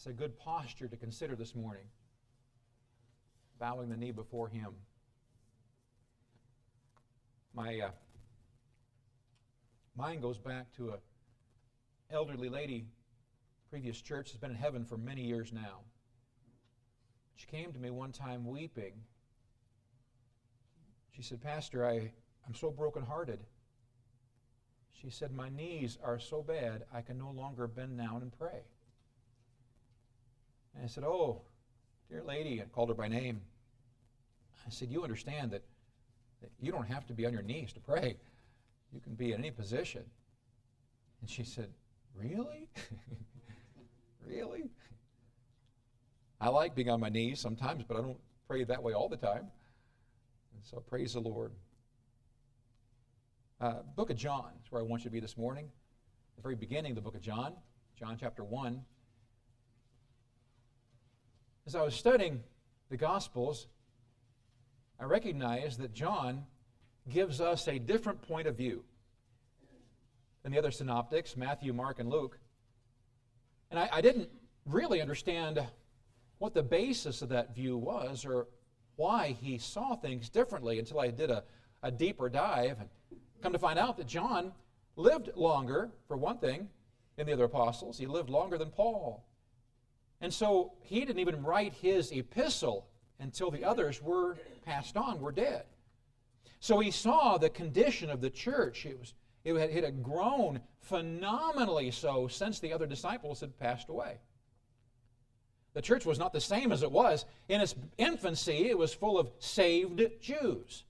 It's a good posture to consider this morning. Bowing the knee before Him. My uh, mind goes back to a elderly lady, previous church, has been in heaven for many years now. She came to me one time weeping. She said, Pastor, I, I'm so brokenhearted. She said, My knees are so bad I can no longer bend down and pray. And I said, Oh, dear lady, I called her by name. I said, You understand that, that you don't have to be on your knees to pray. You can be in any position. And she said, Really? really? I like being on my knees sometimes, but I don't pray that way all the time. And so praise the Lord. Uh, book of John is where I want you to be this morning. The very beginning of the book of John, John chapter 1. As I was studying the Gospels, I recognized that John gives us a different point of view than the other synoptics, Matthew, Mark, and Luke. And I, I didn't really understand what the basis of that view was or why he saw things differently until I did a, a deeper dive and come to find out that John lived longer, for one thing, than the other apostles. He lived longer than Paul. And so he didn't even write his epistle until the others were passed on, were dead. So he saw the condition of the church. It was it had, grown phenomenally so since the other disciples had passed away. The church was not the same as it was. In its infancy, it was full of saved Jews.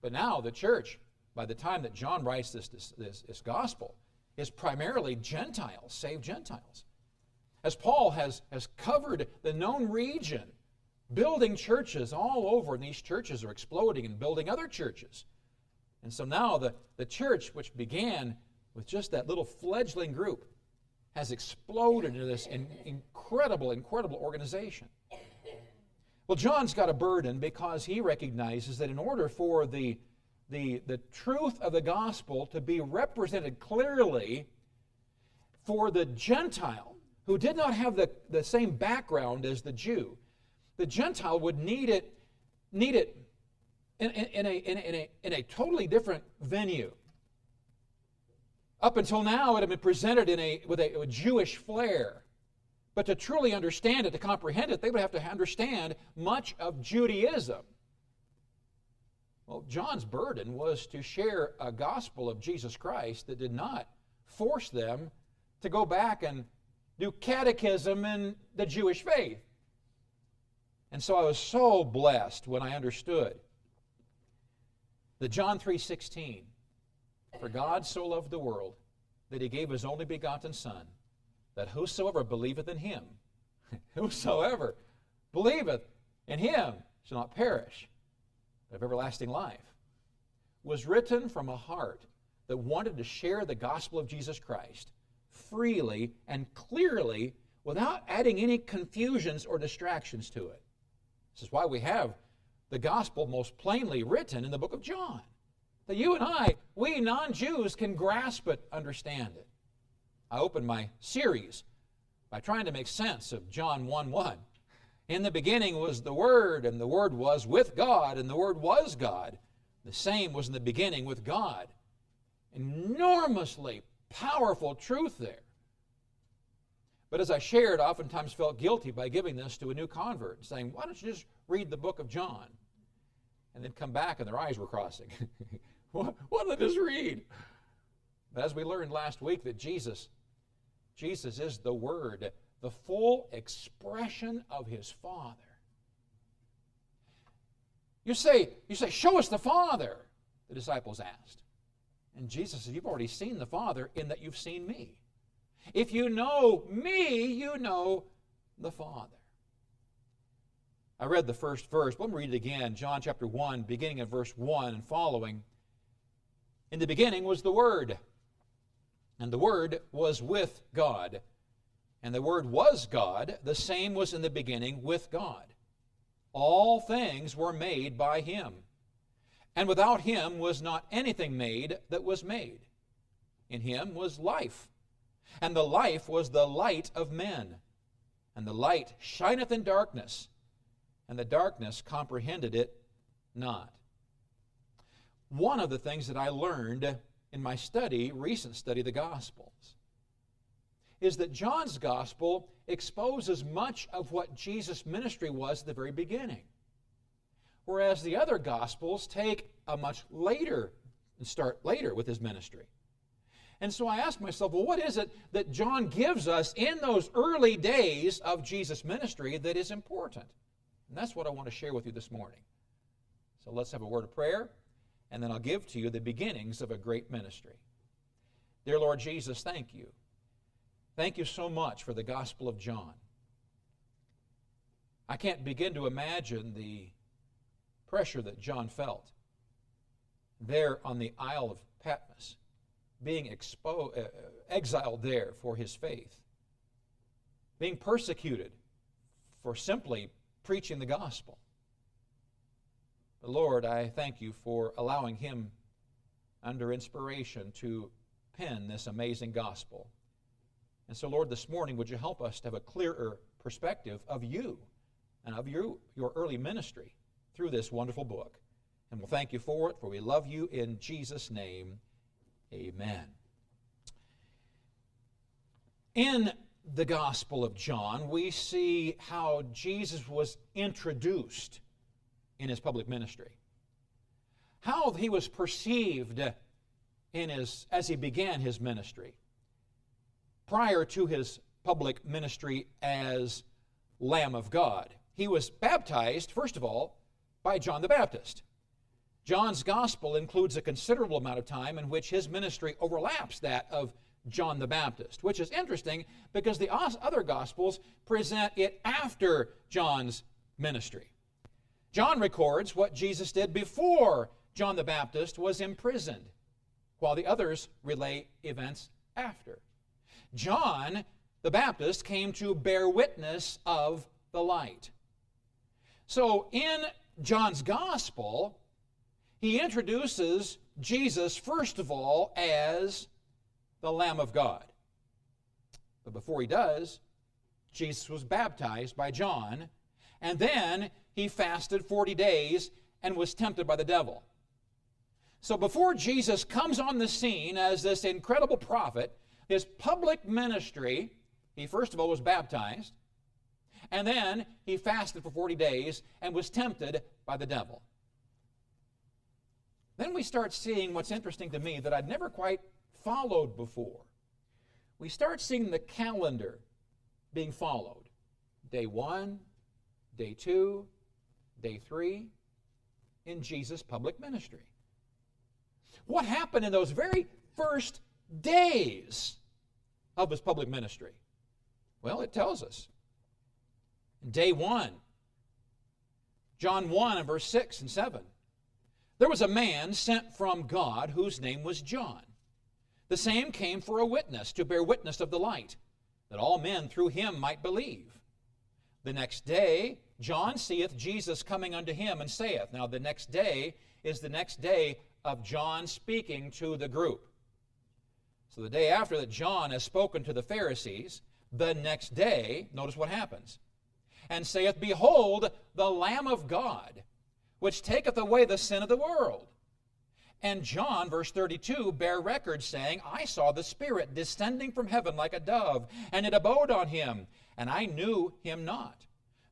But now the church, by the time that John writes this, this, this, this gospel, is primarily Gentiles, saved Gentiles. As Paul has, has covered the known region, building churches all over, and these churches are exploding and building other churches. And so now the, the church, which began with just that little fledgling group, has exploded into this in, incredible, incredible organization. Well, John's got a burden because he recognizes that in order for the, the, the truth of the gospel to be represented clearly for the Gentile who did not have the, the same background as the Jew, the Gentile would need it, need it in, in, a, in, a, in a totally different venue. Up until now, it had been presented in a, with a, a Jewish flair. But to truly understand it, to comprehend it, they would have to understand much of Judaism. Well, John's burden was to share a gospel of Jesus Christ that did not force them to go back and do catechism in the Jewish faith. And so I was so blessed when I understood the John 3:16 For God so loved the world that he gave his only begotten son that whosoever believeth in him whosoever believeth in him shall not perish but have everlasting life was written from a heart that wanted to share the gospel of Jesus Christ freely and clearly without adding any confusions or distractions to it. This is why we have the gospel most plainly written in the book of John. That you and I, we non Jews, can grasp it, understand it. I opened my series by trying to make sense of John 1 1. In the beginning was the Word, and the Word was with God, and the Word was God. The same was in the beginning with God. Enormously powerful truth there. But as I shared, I oftentimes felt guilty by giving this to a new convert, saying, Why don't you just read the book of John? and then come back and their eyes were crossing. what, what did I just read? But as we learned last week that Jesus, Jesus is the Word, the full expression of His Father. You say, you say, show us the Father, the disciples asked. And Jesus said, You've already seen the Father in that you've seen me. If you know me, you know the Father. I read the first verse. But let me read it again. John chapter 1, beginning at verse 1 and following. In the beginning was the Word, and the Word was with God. And the Word was God. The same was in the beginning with God. All things were made by Him. And without Him was not anything made that was made. In Him was life. And the life was the light of men. and the light shineth in darkness, and the darkness comprehended it not. One of the things that I learned in my study, recent study of the Gospels, is that John's Gospel exposes much of what Jesus' ministry was at the very beginning. Whereas the other Gospels take a much later and start later with his ministry. And so I asked myself, well, what is it that John gives us in those early days of Jesus' ministry that is important? And that's what I want to share with you this morning. So let's have a word of prayer, and then I'll give to you the beginnings of a great ministry. Dear Lord Jesus, thank you. Thank you so much for the Gospel of John. I can't begin to imagine the pressure that John felt there on the Isle of Patmos being expo- uh, exiled there for his faith, being persecuted for simply preaching the gospel. But Lord, I thank you for allowing him under inspiration to pen this amazing gospel. And so, Lord, this morning, would you help us to have a clearer perspective of you and of your, your early ministry through this wonderful book? And we'll thank you for it, for we love you in Jesus' name. Amen. In the Gospel of John, we see how Jesus was introduced in his public ministry, how he was perceived in his, as he began his ministry. Prior to his public ministry as Lamb of God, he was baptized, first of all, by John the Baptist. John's gospel includes a considerable amount of time in which his ministry overlaps that of John the Baptist, which is interesting because the other gospels present it after John's ministry. John records what Jesus did before John the Baptist was imprisoned, while the others relay events after. John the Baptist came to bear witness of the light. So in John's gospel, he introduces Jesus, first of all, as the Lamb of God. But before he does, Jesus was baptized by John, and then he fasted 40 days and was tempted by the devil. So before Jesus comes on the scene as this incredible prophet, his public ministry, he first of all was baptized, and then he fasted for 40 days and was tempted by the devil. Then we start seeing what's interesting to me that I'd never quite followed before. We start seeing the calendar being followed. Day one, day two, day three, in Jesus' public ministry. What happened in those very first days of his public ministry? Well, it tells us. Day one, John 1 and verse 6 and 7. There was a man sent from God whose name was John. The same came for a witness, to bear witness of the light, that all men through him might believe. The next day, John seeth Jesus coming unto him and saith, Now, the next day is the next day of John speaking to the group. So, the day after that John has spoken to the Pharisees, the next day, notice what happens, and saith, Behold, the Lamb of God which taketh away the sin of the world. And John, verse 32, bear record, saying, I saw the Spirit descending from heaven like a dove, and it abode on him, and I knew him not.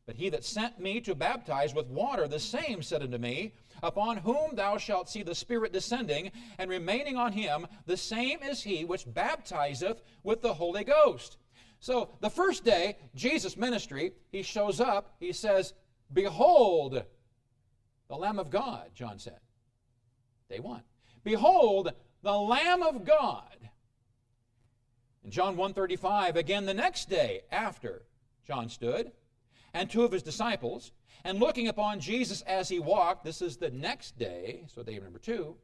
But he that sent me to baptize with water, the same said unto me, Upon whom thou shalt see the Spirit descending and remaining on him, the same is he which baptizeth with the Holy Ghost. So the first day, Jesus' ministry, he shows up, he says, Behold, the Lamb of God, John said. Day one. Behold, the Lamb of God. In John 135, again the next day after John stood, and two of his disciples, and looking upon Jesus as he walked, this is the next day, so day number two,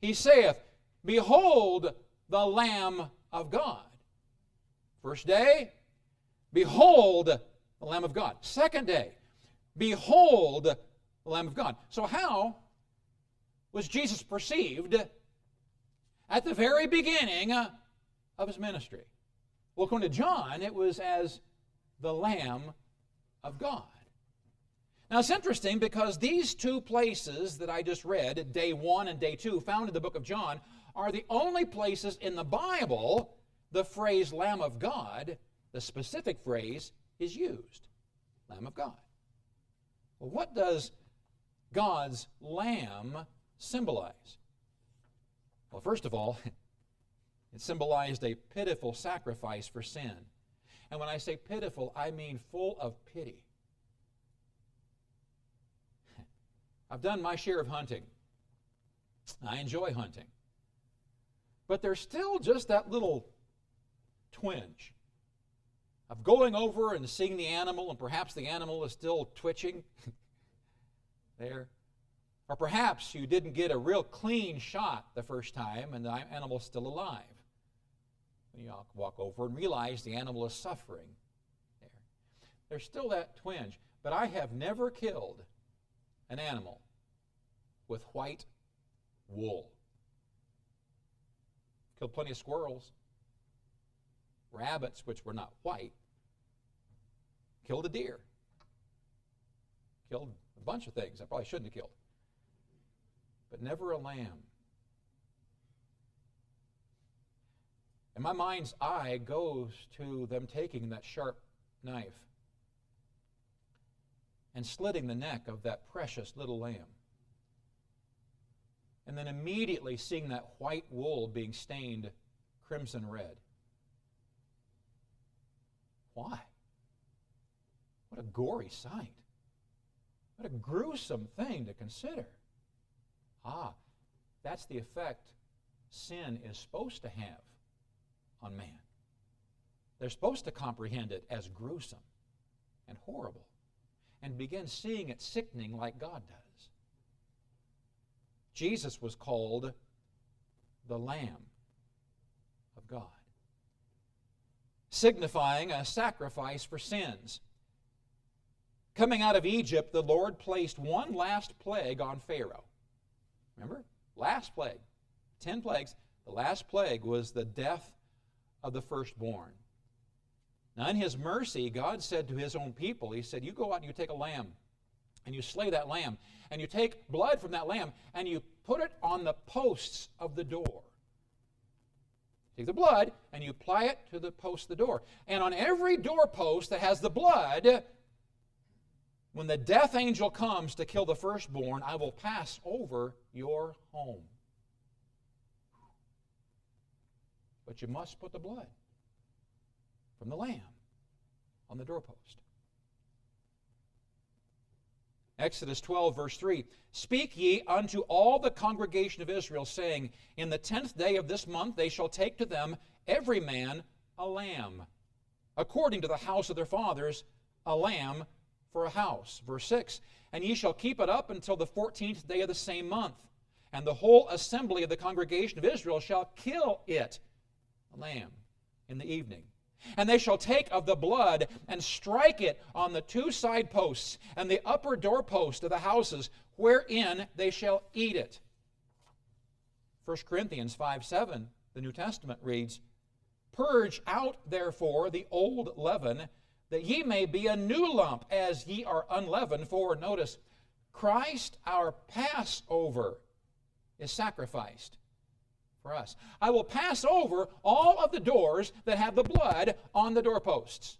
he saith, Behold the Lamb of God. First day, behold the Lamb of God. Second day, behold the Lamb of God. So, how was Jesus perceived at the very beginning of his ministry? Well, according to John, it was as the Lamb of God. Now it's interesting because these two places that I just read, day one and day two, found in the book of John, are the only places in the Bible the phrase Lamb of God, the specific phrase, is used. Lamb of God. Well, what does God's Lamb symbolize? Well, first of all, it symbolized a pitiful sacrifice for sin. And when I say pitiful, I mean full of pity. I've done my share of hunting. I enjoy hunting. But there's still just that little twinge of going over and seeing the animal, and perhaps the animal is still twitching there. Or perhaps you didn't get a real clean shot the first time and the animal's still alive. You walk over and realize the animal is suffering there. There's still that twinge. But I have never killed an animal with white wool. Killed plenty of squirrels, rabbits, which were not white, killed a deer, killed a bunch of things I probably shouldn't have killed, but never a lamb. And my mind's eye goes to them taking that sharp knife and slitting the neck of that precious little lamb and then immediately seeing that white wool being stained crimson red. Why? What a gory sight. What a gruesome thing to consider. Ah, that's the effect sin is supposed to have on man. They're supposed to comprehend it as gruesome and horrible and begin seeing it sickening like God does. Jesus was called the Lamb of God, signifying a sacrifice for sins. Coming out of Egypt, the Lord placed one last plague on Pharaoh. Remember? Last plague. Ten plagues. The last plague was the death of the firstborn. Now, in his mercy, God said to his own people, He said, You go out and you take a lamb, and you slay that lamb, and you take blood from that lamb, and you put it on the posts of the door. Take the blood and you apply it to the post of the door. And on every doorpost that has the blood, when the death angel comes to kill the firstborn, I will pass over your home. But you must put the blood from the lamb on the doorpost. Exodus 12, verse 3 Speak ye unto all the congregation of Israel, saying, In the tenth day of this month they shall take to them every man a lamb, according to the house of their fathers, a lamb for a house. Verse 6 And ye shall keep it up until the fourteenth day of the same month. And the whole assembly of the congregation of Israel shall kill it, a lamb, in the evening. And they shall take of the blood and strike it on the two side posts and the upper doorpost of the houses, wherein they shall eat it. 1 Corinthians 5 7, the New Testament reads, Purge out therefore the old leaven, that ye may be a new lump, as ye are unleavened. For, notice, Christ our Passover is sacrificed for us. I will pass over all of the doors that have the blood on the doorposts.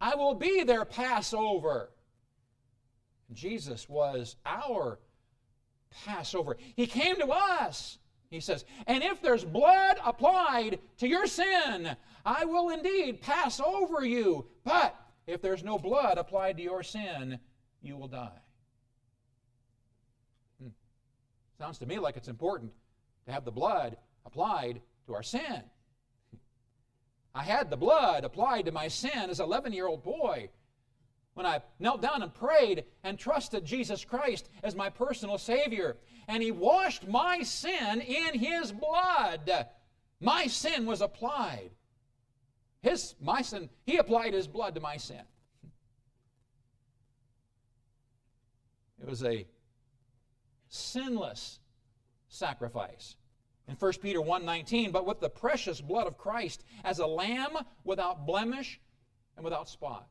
I will be their Passover. Jesus was our Passover. He came to us, he says, and if there's blood applied to your sin, I will indeed pass over you. But if there's no blood applied to your sin, you will die. Hmm. Sounds to me like it's important to have the blood applied to our sin. I had the blood applied to my sin as an 11 year old boy when I knelt down and prayed and trusted Jesus Christ as my personal Savior. And He washed my sin in His blood. My sin was applied. His, my sin, He applied His blood to my sin. It was a sinless sacrifice. In 1 Peter 1:19, but with the precious blood of Christ as a lamb without blemish and without spot.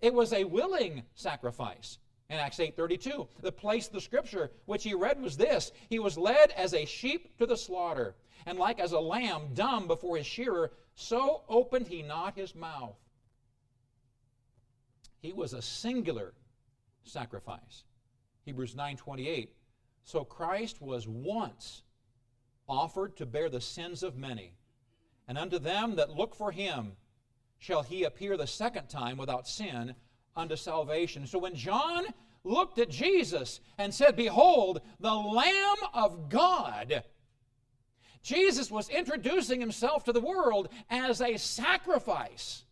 It was a willing sacrifice. In Acts 8:32, the place the scripture which he read was this: He was led as a sheep to the slaughter, and like as a lamb dumb before his shearer, so opened he not his mouth. He was a singular sacrifice. Hebrews 9:28. So Christ was once offered to bear the sins of many, and unto them that look for him shall he appear the second time without sin unto salvation. So when John looked at Jesus and said, Behold, the Lamb of God, Jesus was introducing himself to the world as a sacrifice.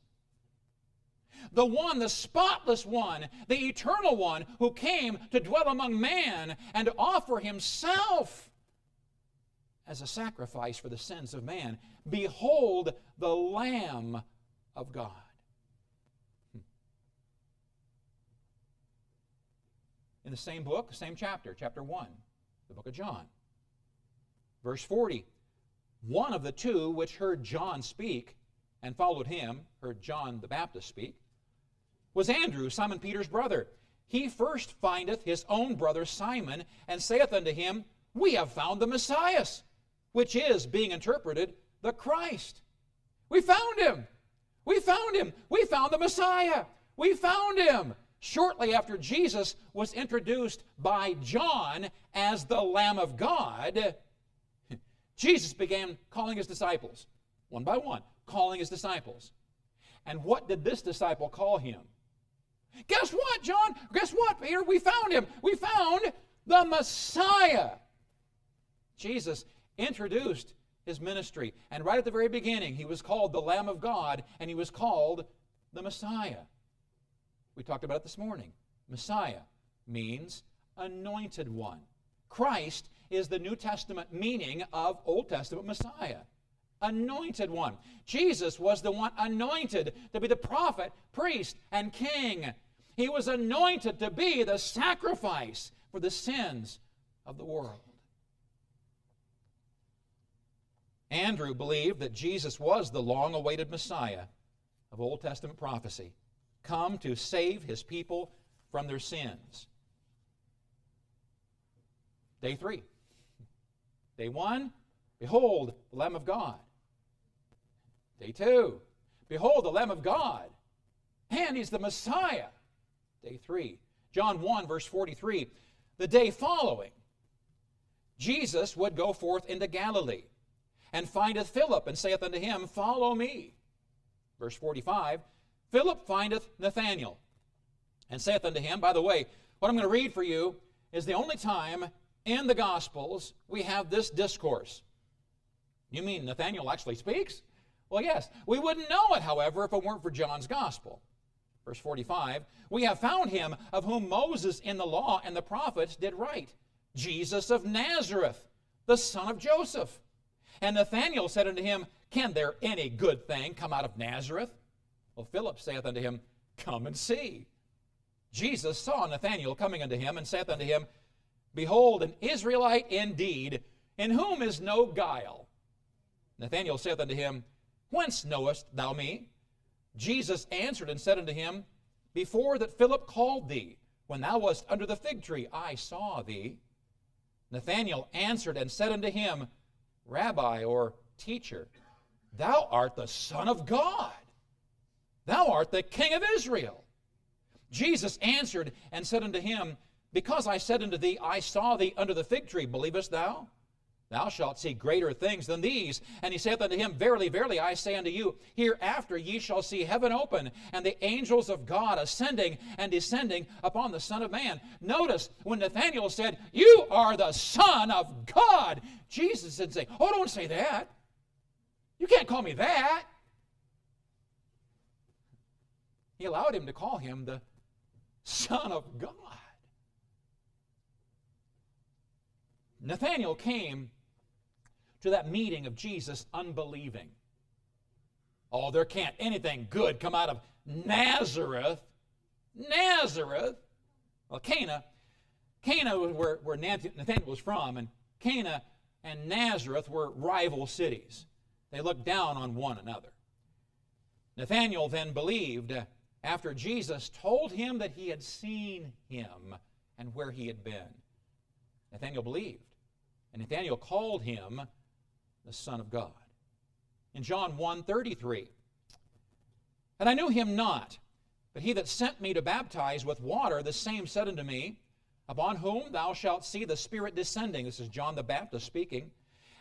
The one, the spotless one, the eternal one who came to dwell among man and offer himself as a sacrifice for the sins of man. Behold the Lamb of God. In the same book, same chapter, chapter 1, the book of John, verse 40 one of the two which heard John speak and followed him, heard John the Baptist speak, was Andrew, Simon Peter's brother. He first findeth his own brother Simon, and saith unto him, We have found the Messiah, which is, being interpreted, the Christ. We found him. We found him. We found the Messiah. We found him. Shortly after Jesus was introduced by John as the Lamb of God, Jesus began calling his disciples, one by one, calling his disciples. And what did this disciple call him? Guess what, John? Guess what, Peter? We found him. We found the Messiah. Jesus introduced his ministry. And right at the very beginning, he was called the Lamb of God, and he was called the Messiah. We talked about it this morning. Messiah means anointed one. Christ is the New Testament meaning of Old Testament Messiah. Anointed one. Jesus was the one anointed to be the prophet, priest, and king. He was anointed to be the sacrifice for the sins of the world. Andrew believed that Jesus was the long awaited Messiah of Old Testament prophecy, come to save his people from their sins. Day three. Day one, behold, the Lamb of God. Day two, behold, the Lamb of God. And he's the Messiah. Day three. John 1, verse 43. The day following, Jesus would go forth into Galilee and findeth Philip and saith unto him, Follow me. Verse 45 Philip findeth Nathanael and saith unto him, By the way, what I'm going to read for you is the only time in the Gospels we have this discourse. You mean Nathanael actually speaks? Well, yes. We wouldn't know it, however, if it weren't for John's Gospel. Verse 45 We have found him of whom Moses in the law and the prophets did write, Jesus of Nazareth, the son of Joseph. And Nathanael said unto him, Can there any good thing come out of Nazareth? Well, Philip saith unto him, Come and see. Jesus saw Nathanael coming unto him, and saith unto him, Behold, an Israelite indeed, in whom is no guile. Nathanael saith unto him, Whence knowest thou me? Jesus answered and said unto him, Before that Philip called thee, when thou wast under the fig tree, I saw thee. Nathanael answered and said unto him, Rabbi or teacher, thou art the Son of God. Thou art the King of Israel. Jesus answered and said unto him, because I said unto thee, I saw thee under the fig tree, believest thou? Thou shalt see greater things than these. And he saith unto him, Verily, verily, I say unto you, hereafter ye shall see heaven open, and the angels of God ascending and descending upon the Son of Man. Notice when Nathanael said, You are the Son of God, Jesus didn't say, Oh, don't say that. You can't call me that. He allowed him to call him the Son of God. Nathanael came to that meeting of Jesus unbelieving. Oh, there can't anything good come out of Nazareth. Nazareth. Well, Cana, Cana was where, where Nathanael was from, and Cana and Nazareth were rival cities. They looked down on one another. Nathanael then believed after Jesus told him that he had seen him and where he had been. Nathanael believed, and Nathanael called him the Son of God. In John 1:33, and I knew him not, but he that sent me to baptize with water, the same said unto me, Upon whom thou shalt see the Spirit descending. This is John the Baptist speaking.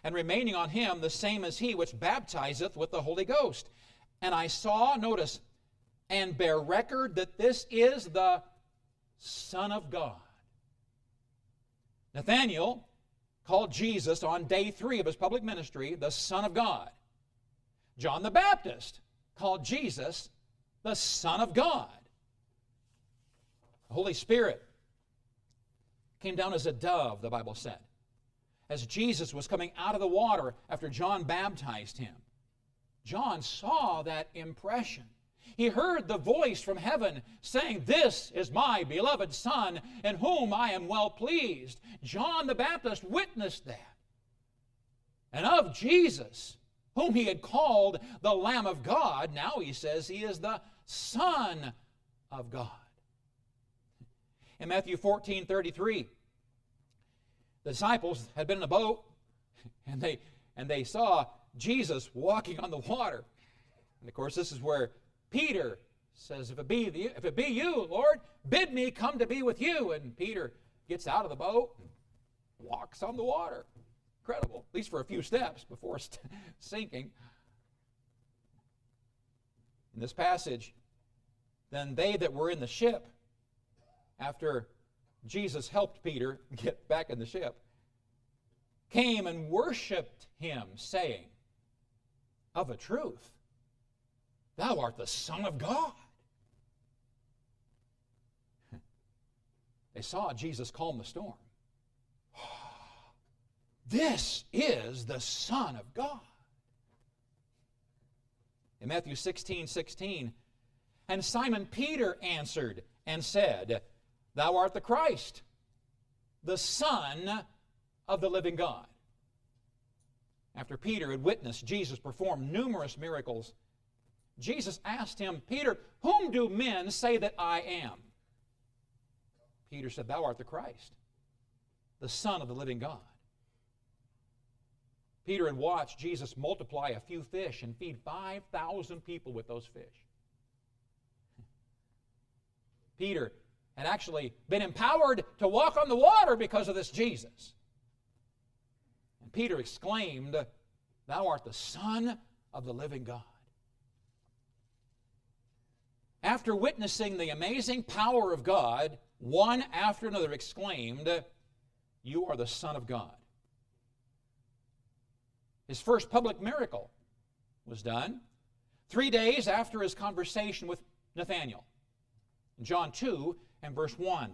And remaining on him, the same as he which baptizeth with the Holy Ghost. And I saw, notice, and bear record that this is the Son of God. Nathanael called Jesus on day three of his public ministry the Son of God. John the Baptist called Jesus the Son of God. The Holy Spirit came down as a dove, the Bible said, as Jesus was coming out of the water after John baptized him. John saw that impression. He heard the voice from heaven saying, This is my beloved Son, in whom I am well pleased. John the Baptist witnessed that. And of Jesus, whom he had called the Lamb of God, now he says he is the Son of God. In Matthew 14 33, the disciples had been in a boat and they, and they saw Jesus walking on the water. And of course, this is where Peter says, if it, be the, if it be you, Lord, bid me come to be with you. And Peter gets out of the boat and walks on the water. Incredible, at least for a few steps before sinking. In this passage, then they that were in the ship, after Jesus helped Peter get back in the ship, came and worshiped him, saying, Of a truth, thou art the Son of God. They saw Jesus calm the storm. This is the Son of God. In Matthew 16 16, and Simon Peter answered and said, Thou art the Christ, the Son of the living God. After Peter had witnessed Jesus perform numerous miracles, Jesus asked him, Peter, whom do men say that I am? Peter said, Thou art the Christ, the Son of the living God. Peter had watched Jesus multiply a few fish and feed 5,000 people with those fish. Peter had actually been empowered to walk on the water because of this Jesus. And Peter exclaimed, Thou art the Son of the living God. After witnessing the amazing power of God, one after another exclaimed, You are the Son of God. His first public miracle was done three days after his conversation with Nathanael. John 2 and verse 1.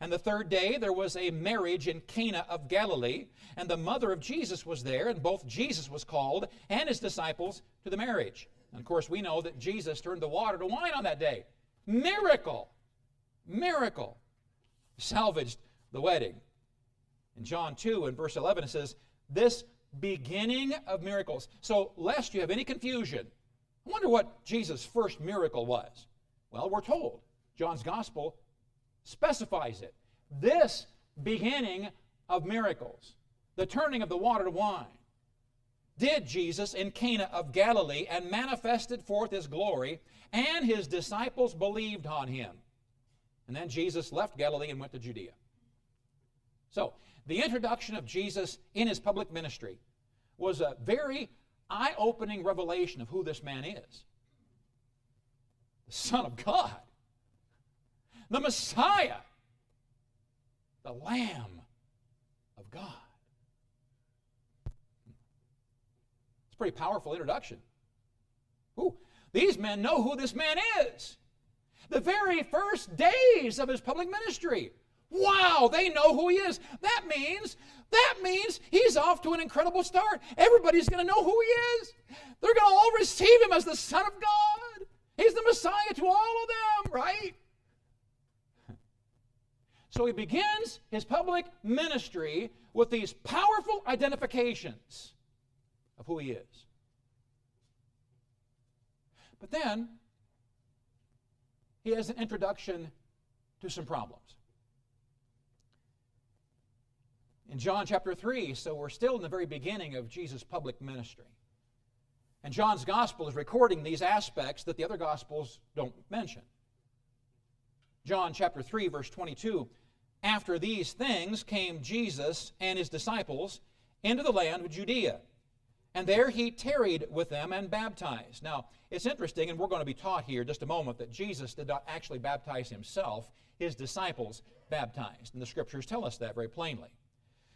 And the third day there was a marriage in Cana of Galilee, and the mother of Jesus was there, and both Jesus was called and his disciples to the marriage. And of course, we know that Jesus turned the water to wine on that day. Miracle! Miracle! Salvaged the wedding. In John 2 and verse 11, it says, This beginning of miracles. So, lest you have any confusion, I wonder what Jesus' first miracle was. Well, we're told. John's Gospel specifies it. This beginning of miracles, the turning of the water to wine, did Jesus in Cana of Galilee and manifested forth his glory, and his disciples believed on him. And then Jesus left Galilee and went to Judea. So, the introduction of Jesus in his public ministry was a very eye opening revelation of who this man is the Son of God the Messiah, the Lamb of God. It's a pretty powerful introduction. Ooh, these men know who this man is. The very first days of his public ministry. Wow, they know who he is. That means that means he's off to an incredible start. Everybody's going to know who he is. They're going to all receive him as the Son of God. He's the Messiah to all of them, right? So he begins his public ministry with these powerful identifications of who he is. But then, he has an introduction to some problems. In John chapter 3, so we're still in the very beginning of Jesus' public ministry. And John's gospel is recording these aspects that the other gospels don't mention. John chapter 3, verse 22 After these things came Jesus and his disciples into the land of Judea. And there he tarried with them and baptized. Now, it's interesting, and we're going to be taught here just a moment, that Jesus did not actually baptize himself, his disciples baptized. And the scriptures tell us that very plainly.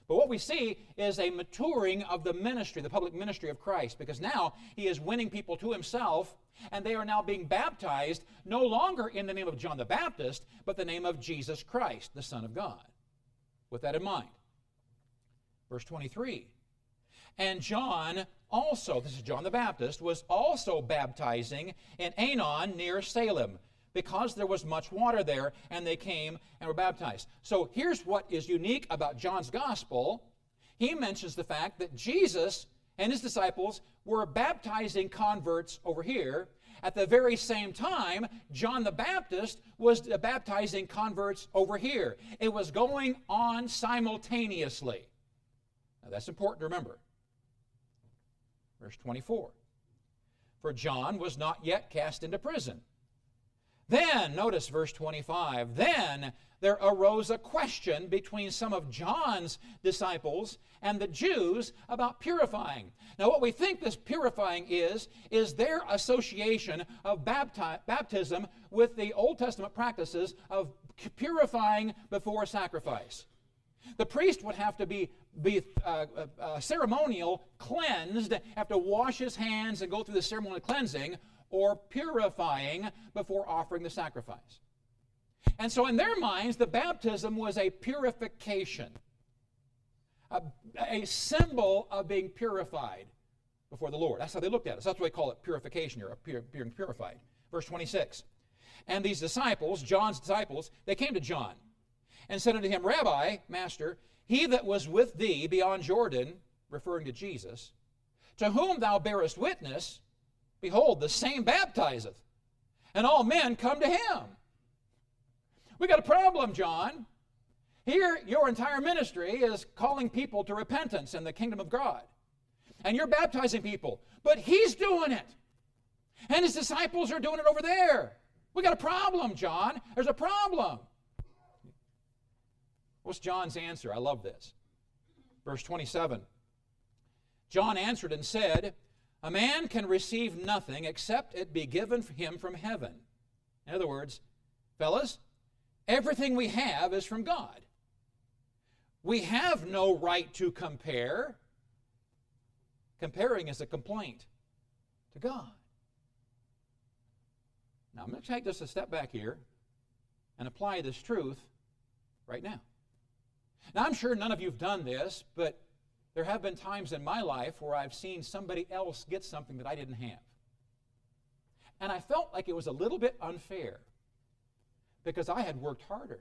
But what we see is a maturing of the ministry, the public ministry of Christ, because now he is winning people to himself, and they are now being baptized no longer in the name of John the Baptist, but the name of Jesus Christ, the Son of God. With that in mind. Verse 23 and John also, this is John the Baptist, was also baptizing in Aenon near Salem because there was much water there, and they came and were baptized. So here's what is unique about John's gospel. He mentions the fact that Jesus and his disciples were baptizing converts over here. At the very same time, John the Baptist was baptizing converts over here. It was going on simultaneously. Now, that's important to remember. Verse 24. For John was not yet cast into prison. Then, notice verse 25, then there arose a question between some of John's disciples and the Jews about purifying. Now, what we think this purifying is, is their association of bapti- baptism with the Old Testament practices of purifying before sacrifice. The priest would have to be, be uh, uh, uh, ceremonial cleansed, have to wash his hands and go through the ceremonial cleansing or purifying before offering the sacrifice. And so, in their minds, the baptism was a purification, a, a symbol of being purified before the Lord. That's how they looked at it. So that's why they call it purification here, being purified. Verse 26. And these disciples, John's disciples, they came to John and said unto him, Rabbi, Master, he that was with thee beyond Jordan, referring to Jesus, to whom thou bearest witness, behold, the same baptizeth, and all men come to him. We got a problem, John. Here, your entire ministry is calling people to repentance and the kingdom of God. And you're baptizing people, but he's doing it. And his disciples are doing it over there. We got a problem, John. There's a problem. What's John's answer? I love this. Verse 27 John answered and said, A man can receive nothing except it be given him from heaven. In other words, fellas, everything we have is from God. We have no right to compare. Comparing is a complaint to God. Now, I'm going to take just a step back here and apply this truth right now. Now, I'm sure none of you have done this, but there have been times in my life where I've seen somebody else get something that I didn't have. And I felt like it was a little bit unfair because I had worked harder.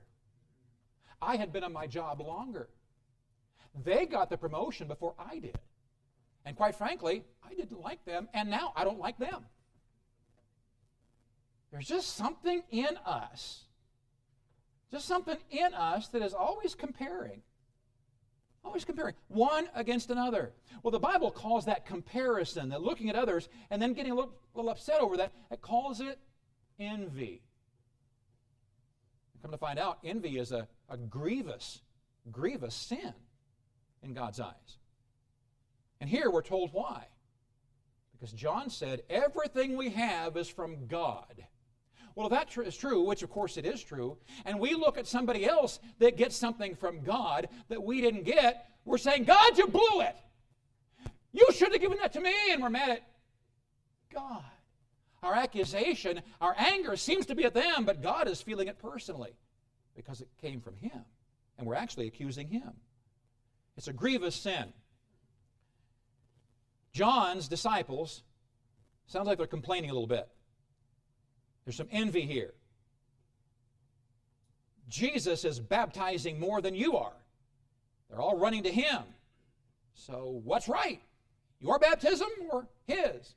I had been on my job longer. They got the promotion before I did. And quite frankly, I didn't like them, and now I don't like them. There's just something in us just something in us that is always comparing. Always comparing one against another. Well, the Bible calls that comparison, that looking at others and then getting a little, little upset over that, it calls it envy. Come to find out, envy is a, a grievous, grievous sin in God's eyes. And here we're told why. Because John said, everything we have is from God. Well, if that tr- is true, which of course it is true, and we look at somebody else that gets something from God that we didn't get, we're saying, God, you blew it. You should have given that to me, and we're mad at God. Our accusation, our anger seems to be at them, but God is feeling it personally because it came from Him. And we're actually accusing Him. It's a grievous sin. John's disciples, sounds like they're complaining a little bit. There's some envy here. Jesus is baptizing more than you are. They're all running to him. So, what's right? Your baptism or his?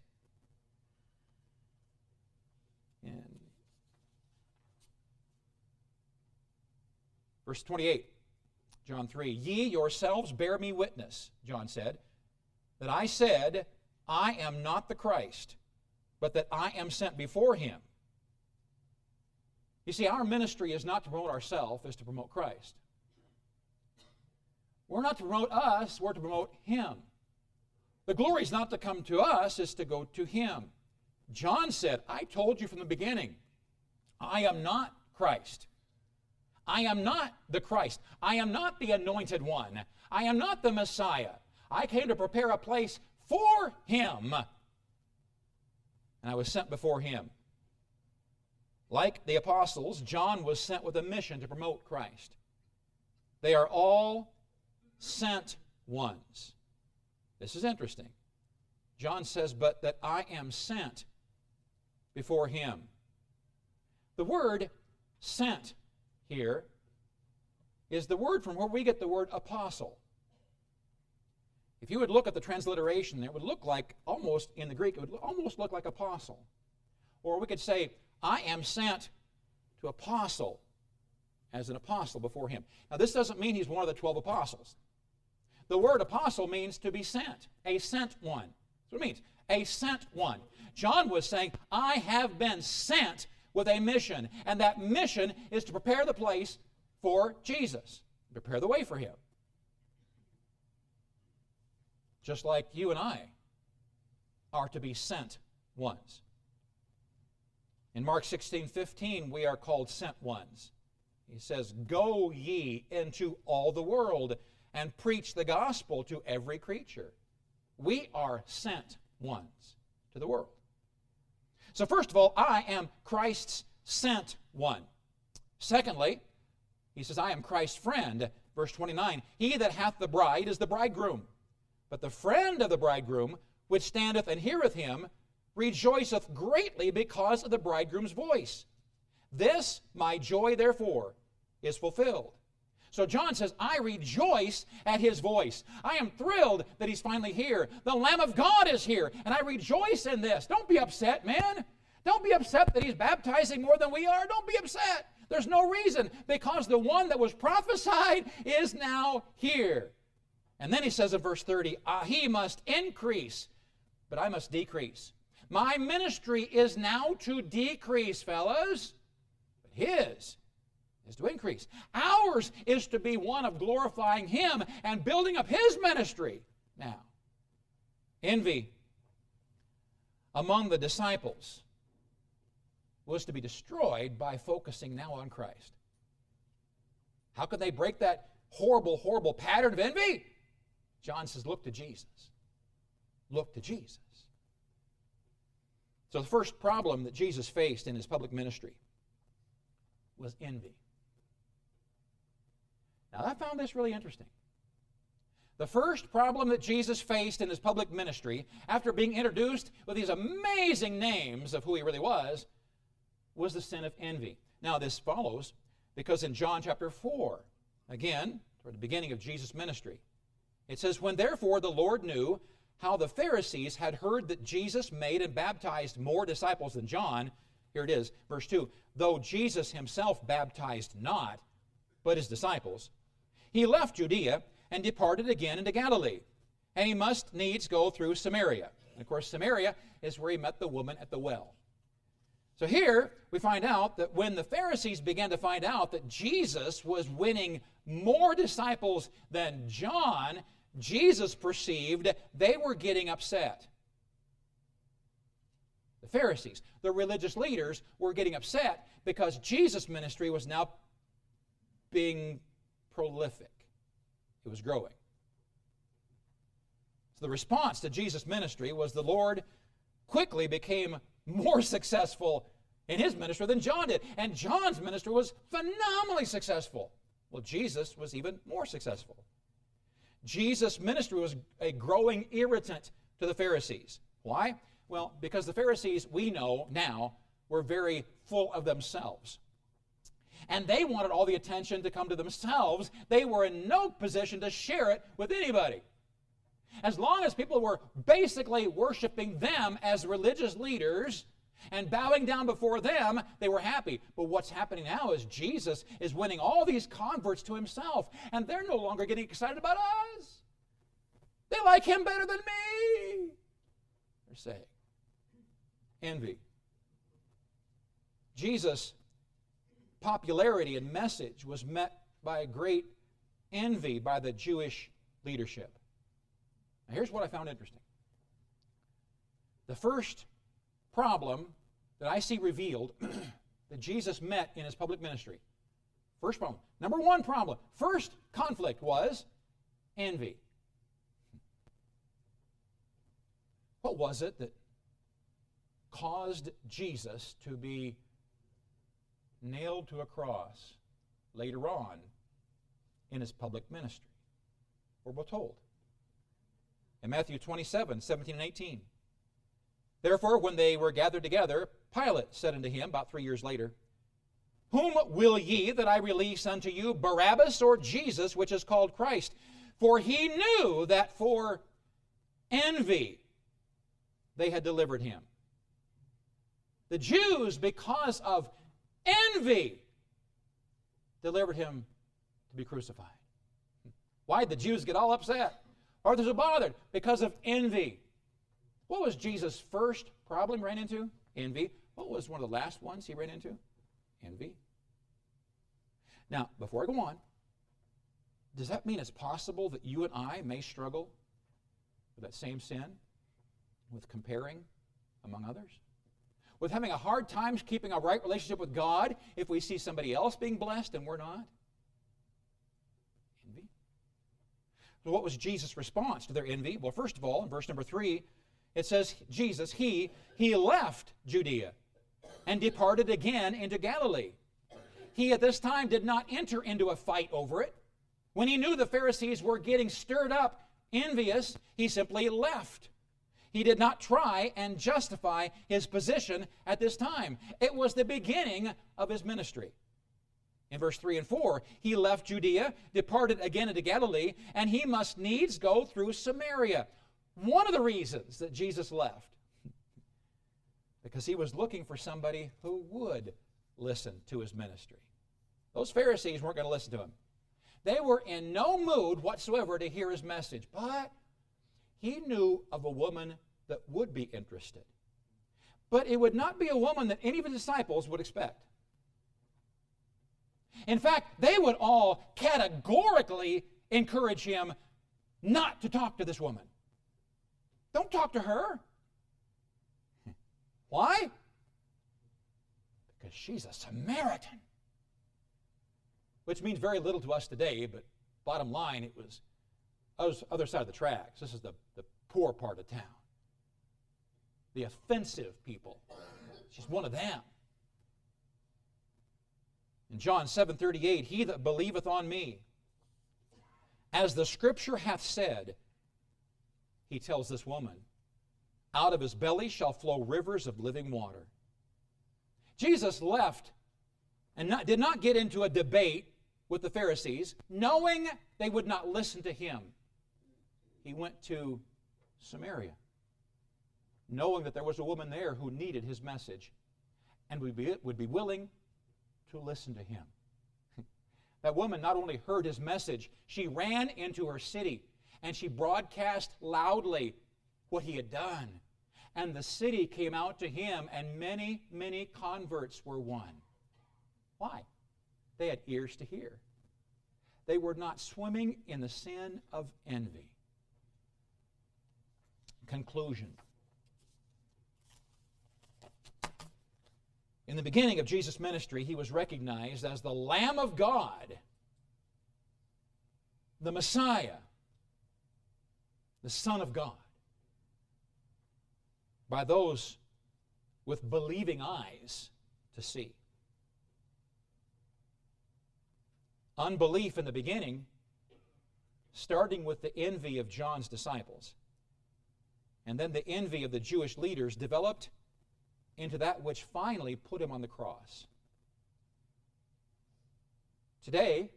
And verse 28, John 3 Ye yourselves bear me witness, John said, that I said, I am not the Christ, but that I am sent before him. You see, our ministry is not to promote ourselves, it's to promote Christ. We're not to promote us, we're to promote him. The glory is not to come to us, it's to go to him. John said, I told you from the beginning, I am not Christ. I am not the Christ. I am not the anointed one. I am not the Messiah. I came to prepare a place for him. And I was sent before him. Like the apostles, John was sent with a mission to promote Christ. They are all sent ones. This is interesting. John says, But that I am sent before him. The word sent here is the word from where we get the word apostle. If you would look at the transliteration, it would look like almost, in the Greek, it would almost look like apostle. Or we could say, I am sent to apostle as an apostle before him. Now, this doesn't mean he's one of the 12 apostles. The word apostle means to be sent, a sent one. That's what it means, a sent one. John was saying, I have been sent with a mission, and that mission is to prepare the place for Jesus, prepare the way for him. Just like you and I are to be sent ones. In Mark 16 15, we are called sent ones. He says, Go ye into all the world and preach the gospel to every creature. We are sent ones to the world. So, first of all, I am Christ's sent one. Secondly, he says, I am Christ's friend. Verse 29 He that hath the bride is the bridegroom. But the friend of the bridegroom, which standeth and heareth him, rejoiceth greatly because of the bridegroom's voice. This my joy, therefore, is fulfilled. So John says, I rejoice at his voice. I am thrilled that he's finally here. The Lamb of God is here, and I rejoice in this. Don't be upset, man. Don't be upset that he's baptizing more than we are. Don't be upset. There's no reason because the one that was prophesied is now here. And then he says in verse 30, ah, He must increase, but I must decrease. My ministry is now to decrease, fellas, but his is to increase. Ours is to be one of glorifying Him and building up His ministry. Now, envy among the disciples was to be destroyed by focusing now on Christ. How could they break that horrible, horrible pattern of envy? John says, Look to Jesus. Look to Jesus. So, the first problem that Jesus faced in his public ministry was envy. Now, I found this really interesting. The first problem that Jesus faced in his public ministry, after being introduced with these amazing names of who he really was, was the sin of envy. Now, this follows because in John chapter 4, again, toward the beginning of Jesus' ministry, it says, When therefore the Lord knew how the Pharisees had heard that Jesus made and baptized more disciples than John, here it is, verse 2 Though Jesus himself baptized not, but his disciples, he left Judea and departed again into Galilee. And he must needs go through Samaria. And of course, Samaria is where he met the woman at the well. So here we find out that when the Pharisees began to find out that Jesus was winning more disciples than John, Jesus perceived they were getting upset. The Pharisees, the religious leaders, were getting upset because Jesus' ministry was now being prolific, it was growing. So the response to Jesus' ministry was the Lord quickly became more successful in his ministry than John did. And John's ministry was phenomenally successful. Well, Jesus was even more successful. Jesus' ministry was a growing irritant to the Pharisees. Why? Well, because the Pharisees, we know now, were very full of themselves and they wanted all the attention to come to themselves. They were in no position to share it with anybody. As long as people were basically worshiping them as religious leaders, And bowing down before them, they were happy. But what's happening now is Jesus is winning all these converts to himself, and they're no longer getting excited about us. They like him better than me. They're saying. Envy. Jesus' popularity and message was met by a great envy by the Jewish leadership. Now, here's what I found interesting. The first problem that I see revealed that Jesus met in his public ministry. First problem. Number one problem. First conflict was envy. What was it that caused Jesus to be nailed to a cross later on in his public ministry? We're told. In Matthew 27 17 and 18. Therefore, when they were gathered together, Pilate said unto him, about three years later, Whom will ye that I release unto you, Barabbas or Jesus, which is called Christ? For he knew that for envy they had delivered him. The Jews, because of envy, delivered him to be crucified. Why did the Jews get all upset? Or they're so bothered? Because of envy. What was Jesus' first problem ran into? Envy. What was one of the last ones he ran into? Envy. Now, before I go on, does that mean it's possible that you and I may struggle with that same sin, with comparing among others? With having a hard time keeping a right relationship with God if we see somebody else being blessed and we're not? Envy. So, what was Jesus' response to their envy? Well, first of all, in verse number three, it says, Jesus, he, he left Judea and departed again into Galilee. He at this time did not enter into a fight over it. When he knew the Pharisees were getting stirred up, envious, he simply left. He did not try and justify his position at this time. It was the beginning of his ministry. In verse 3 and 4, he left Judea, departed again into Galilee, and he must needs go through Samaria. One of the reasons that Jesus left, because he was looking for somebody who would listen to his ministry. Those Pharisees weren't going to listen to him. They were in no mood whatsoever to hear his message, but he knew of a woman that would be interested. But it would not be a woman that any of his disciples would expect. In fact, they would all categorically encourage him not to talk to this woman. Don't talk to her. Why? Because she's a Samaritan. Which means very little to us today, but bottom line, it was other side of the tracks. This is the, the poor part of town. The offensive people. She's one of them. In John 7:38, he that believeth on me, as the scripture hath said, he tells this woman, out of his belly shall flow rivers of living water. Jesus left and not, did not get into a debate with the Pharisees, knowing they would not listen to him. He went to Samaria, knowing that there was a woman there who needed his message and would be, would be willing to listen to him. that woman not only heard his message, she ran into her city and she broadcast loudly what he had done. And the city came out to him, and many, many converts were won. Why? They had ears to hear. They were not swimming in the sin of envy. Conclusion. In the beginning of Jesus' ministry, he was recognized as the Lamb of God, the Messiah, the Son of God, by those with believing eyes to see. Unbelief in the beginning, starting with the envy of John's disciples, and then the envy of the Jewish leaders, developed into that which finally put him on the cross. Today,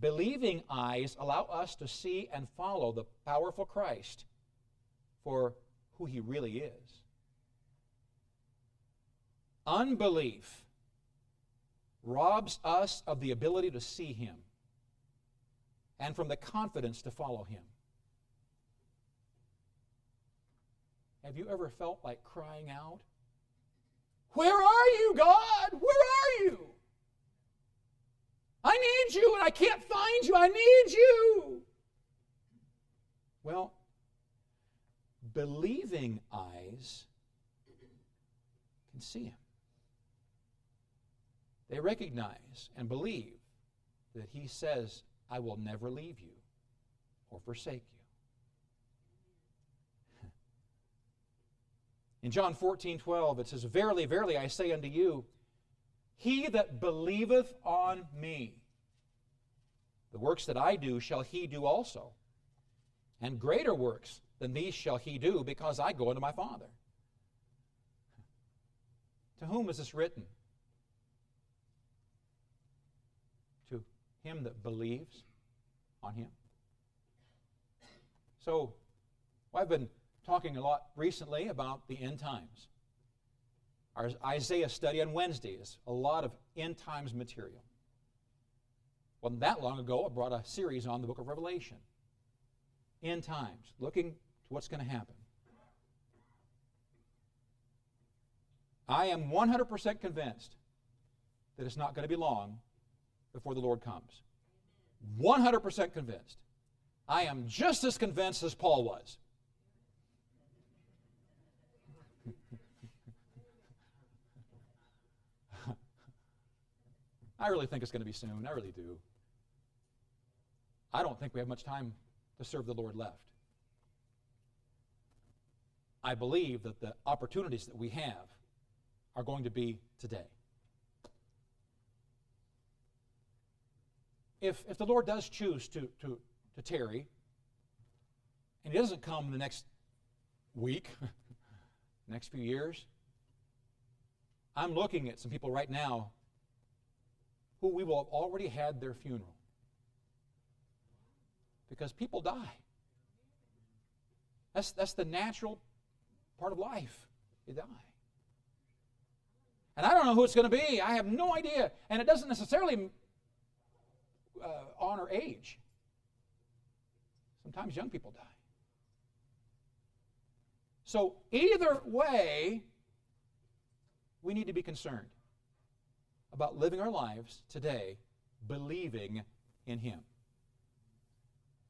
Believing eyes allow us to see and follow the powerful Christ for who he really is. Unbelief robs us of the ability to see Him and from the confidence to follow Him. Have you ever felt like crying out? Where are you, God? Where are you? I need you and I can't find you. I need you. Well, believing eyes can see him. They recognize and believe that he says, I will never leave you or forsake you. In John 14, 12, it says, Verily, verily, I say unto you, he that believeth on me, the works that I do shall he do also. And greater works than these shall he do, because I go unto my Father. To whom is this written? To him that believes on him. So, well, I've been talking a lot recently about the end times. Our Isaiah study on Wednesdays, a lot of end times material. Wasn't that long ago, I brought a series on the book of Revelation. End times, looking to what's going to happen. I am 100% convinced that it's not going to be long before the Lord comes. 100% convinced. I am just as convinced as Paul was. I really think it's going to be soon. I really do. I don't think we have much time to serve the Lord left. I believe that the opportunities that we have are going to be today. If, if the Lord does choose to, to, to tarry, and He doesn't come in the next week, next few years, I'm looking at some people right now who we will have already had their funeral. Because people die. That's, that's the natural part of life. You die. And I don't know who it's going to be. I have no idea. And it doesn't necessarily uh, honor age. Sometimes young people die. So, either way, we need to be concerned about living our lives today believing in Him.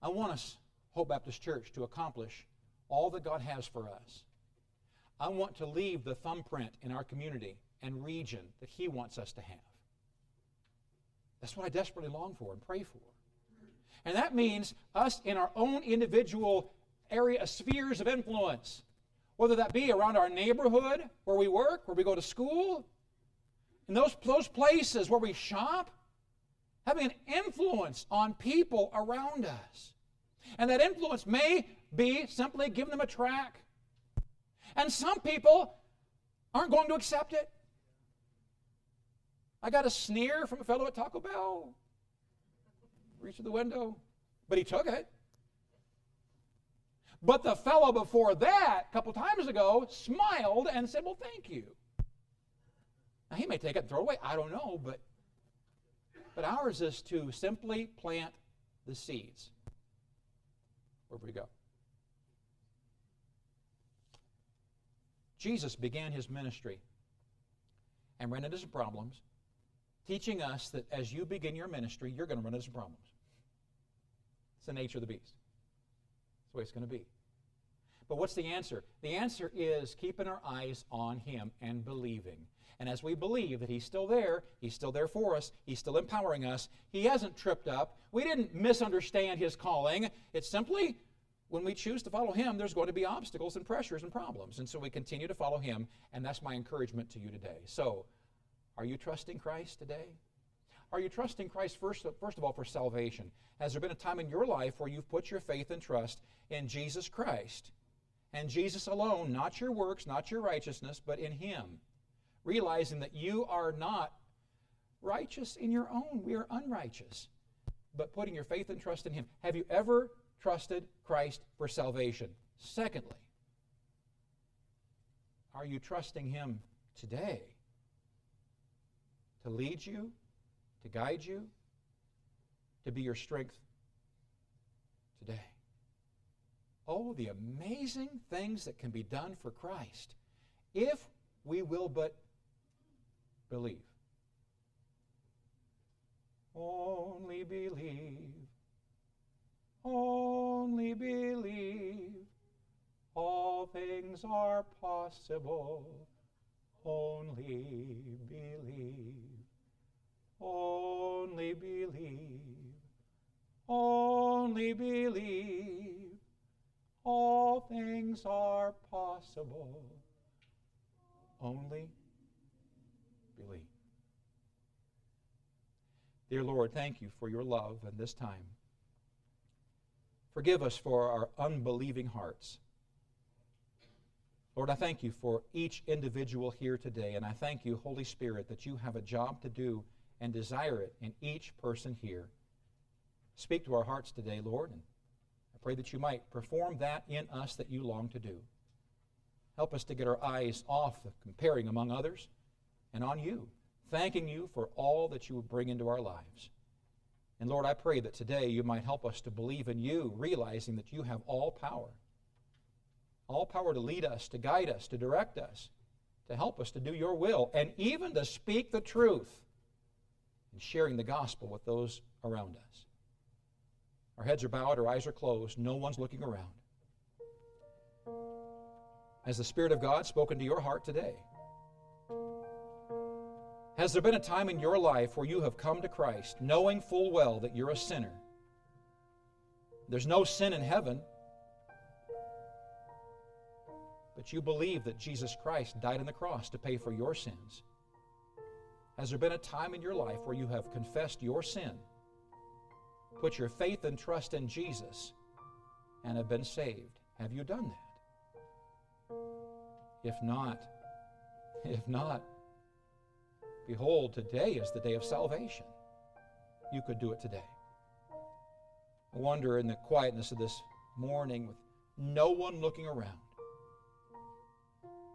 I want us, Hope Baptist Church, to accomplish all that God has for us. I want to leave the thumbprint in our community and region that He wants us to have. That's what I desperately long for and pray for. And that means us in our own individual area, spheres of influence, whether that be around our neighborhood, where we work, where we go to school, in those, those places where we shop, having an influence on people around us. And that influence may be simply giving them a track. And some people aren't going to accept it. I got a sneer from a fellow at Taco Bell. Reached through the window, but he took it. But the fellow before that, a couple times ago, smiled and said, Well, thank you. Now, he may take it and throw it away. I don't know, but, but ours is to simply plant the seeds wherever we go. Jesus began his ministry and ran into some problems, teaching us that as you begin your ministry, you're going to run into some problems. It's the nature of the beast. That's the way it's going to be. But what's the answer? The answer is keeping our eyes on Him and believing. And as we believe that He's still there, He's still there for us, He's still empowering us, He hasn't tripped up. We didn't misunderstand His calling. It's simply when we choose to follow Him, there's going to be obstacles and pressures and problems. And so we continue to follow Him, and that's my encouragement to you today. So, are you trusting Christ today? Are you trusting Christ first, first of all for salvation? Has there been a time in your life where you've put your faith and trust in Jesus Christ and Jesus alone, not your works, not your righteousness, but in Him? realizing that you are not righteous in your own. We are unrighteous. But putting your faith and trust in Him. Have you ever trusted Christ for salvation? Secondly, are you trusting Him today to lead you, to guide you, to be your strength today. Oh, the amazing things that can be done for Christ if we will but believe. Only believe. Only believe. All things are possible. Only believe. Only believe. Only believe. All things are possible. Only believe. Dear Lord, thank you for your love and this time. Forgive us for our unbelieving hearts. Lord, I thank you for each individual here today, and I thank you, Holy Spirit, that you have a job to do and desire it in each person here. Speak to our hearts today, Lord, pray that you might perform that in us that you long to do. Help us to get our eyes off comparing among others and on you, thanking you for all that you would bring into our lives. And Lord, I pray that today you might help us to believe in you, realizing that you have all power all power to lead us, to guide us, to direct us, to help us to do your will, and even to speak the truth and sharing the gospel with those around us. Our heads are bowed, our eyes are closed, no one's looking around. Has the Spirit of God spoken to your heart today? Has there been a time in your life where you have come to Christ knowing full well that you're a sinner? There's no sin in heaven but you believe that Jesus Christ died on the cross to pay for your sins. Has there been a time in your life where you have confessed your sin, put your faith and trust in Jesus, and have been saved? Have you done that? If not, if not, behold, today is the day of salvation. You could do it today. I wonder in the quietness of this morning with no one looking around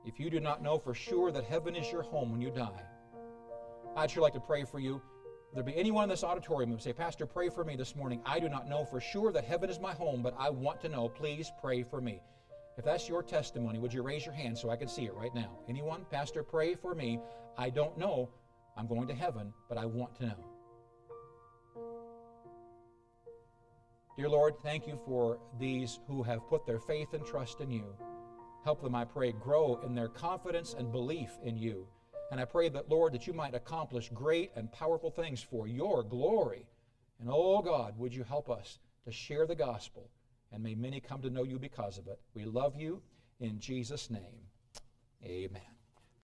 if you do not know for sure that heaven is your home when you die, I'd sure like to pray for you. There be anyone in this auditorium who say, Pastor, pray for me this morning. I do not know for sure that heaven is my home, but I want to know. Please pray for me. If that's your testimony, would you raise your hand so I can see it right now? Anyone? Pastor, pray for me. I don't know. I'm going to heaven, but I want to know. Dear Lord, thank you for these who have put their faith and trust in you. Help them, I pray, grow in their confidence and belief in you. And I pray that, Lord, that you might accomplish great and powerful things for your glory. And oh God, would you help us to share the gospel, and may many come to know you because of it. We love you in Jesus' name. Amen.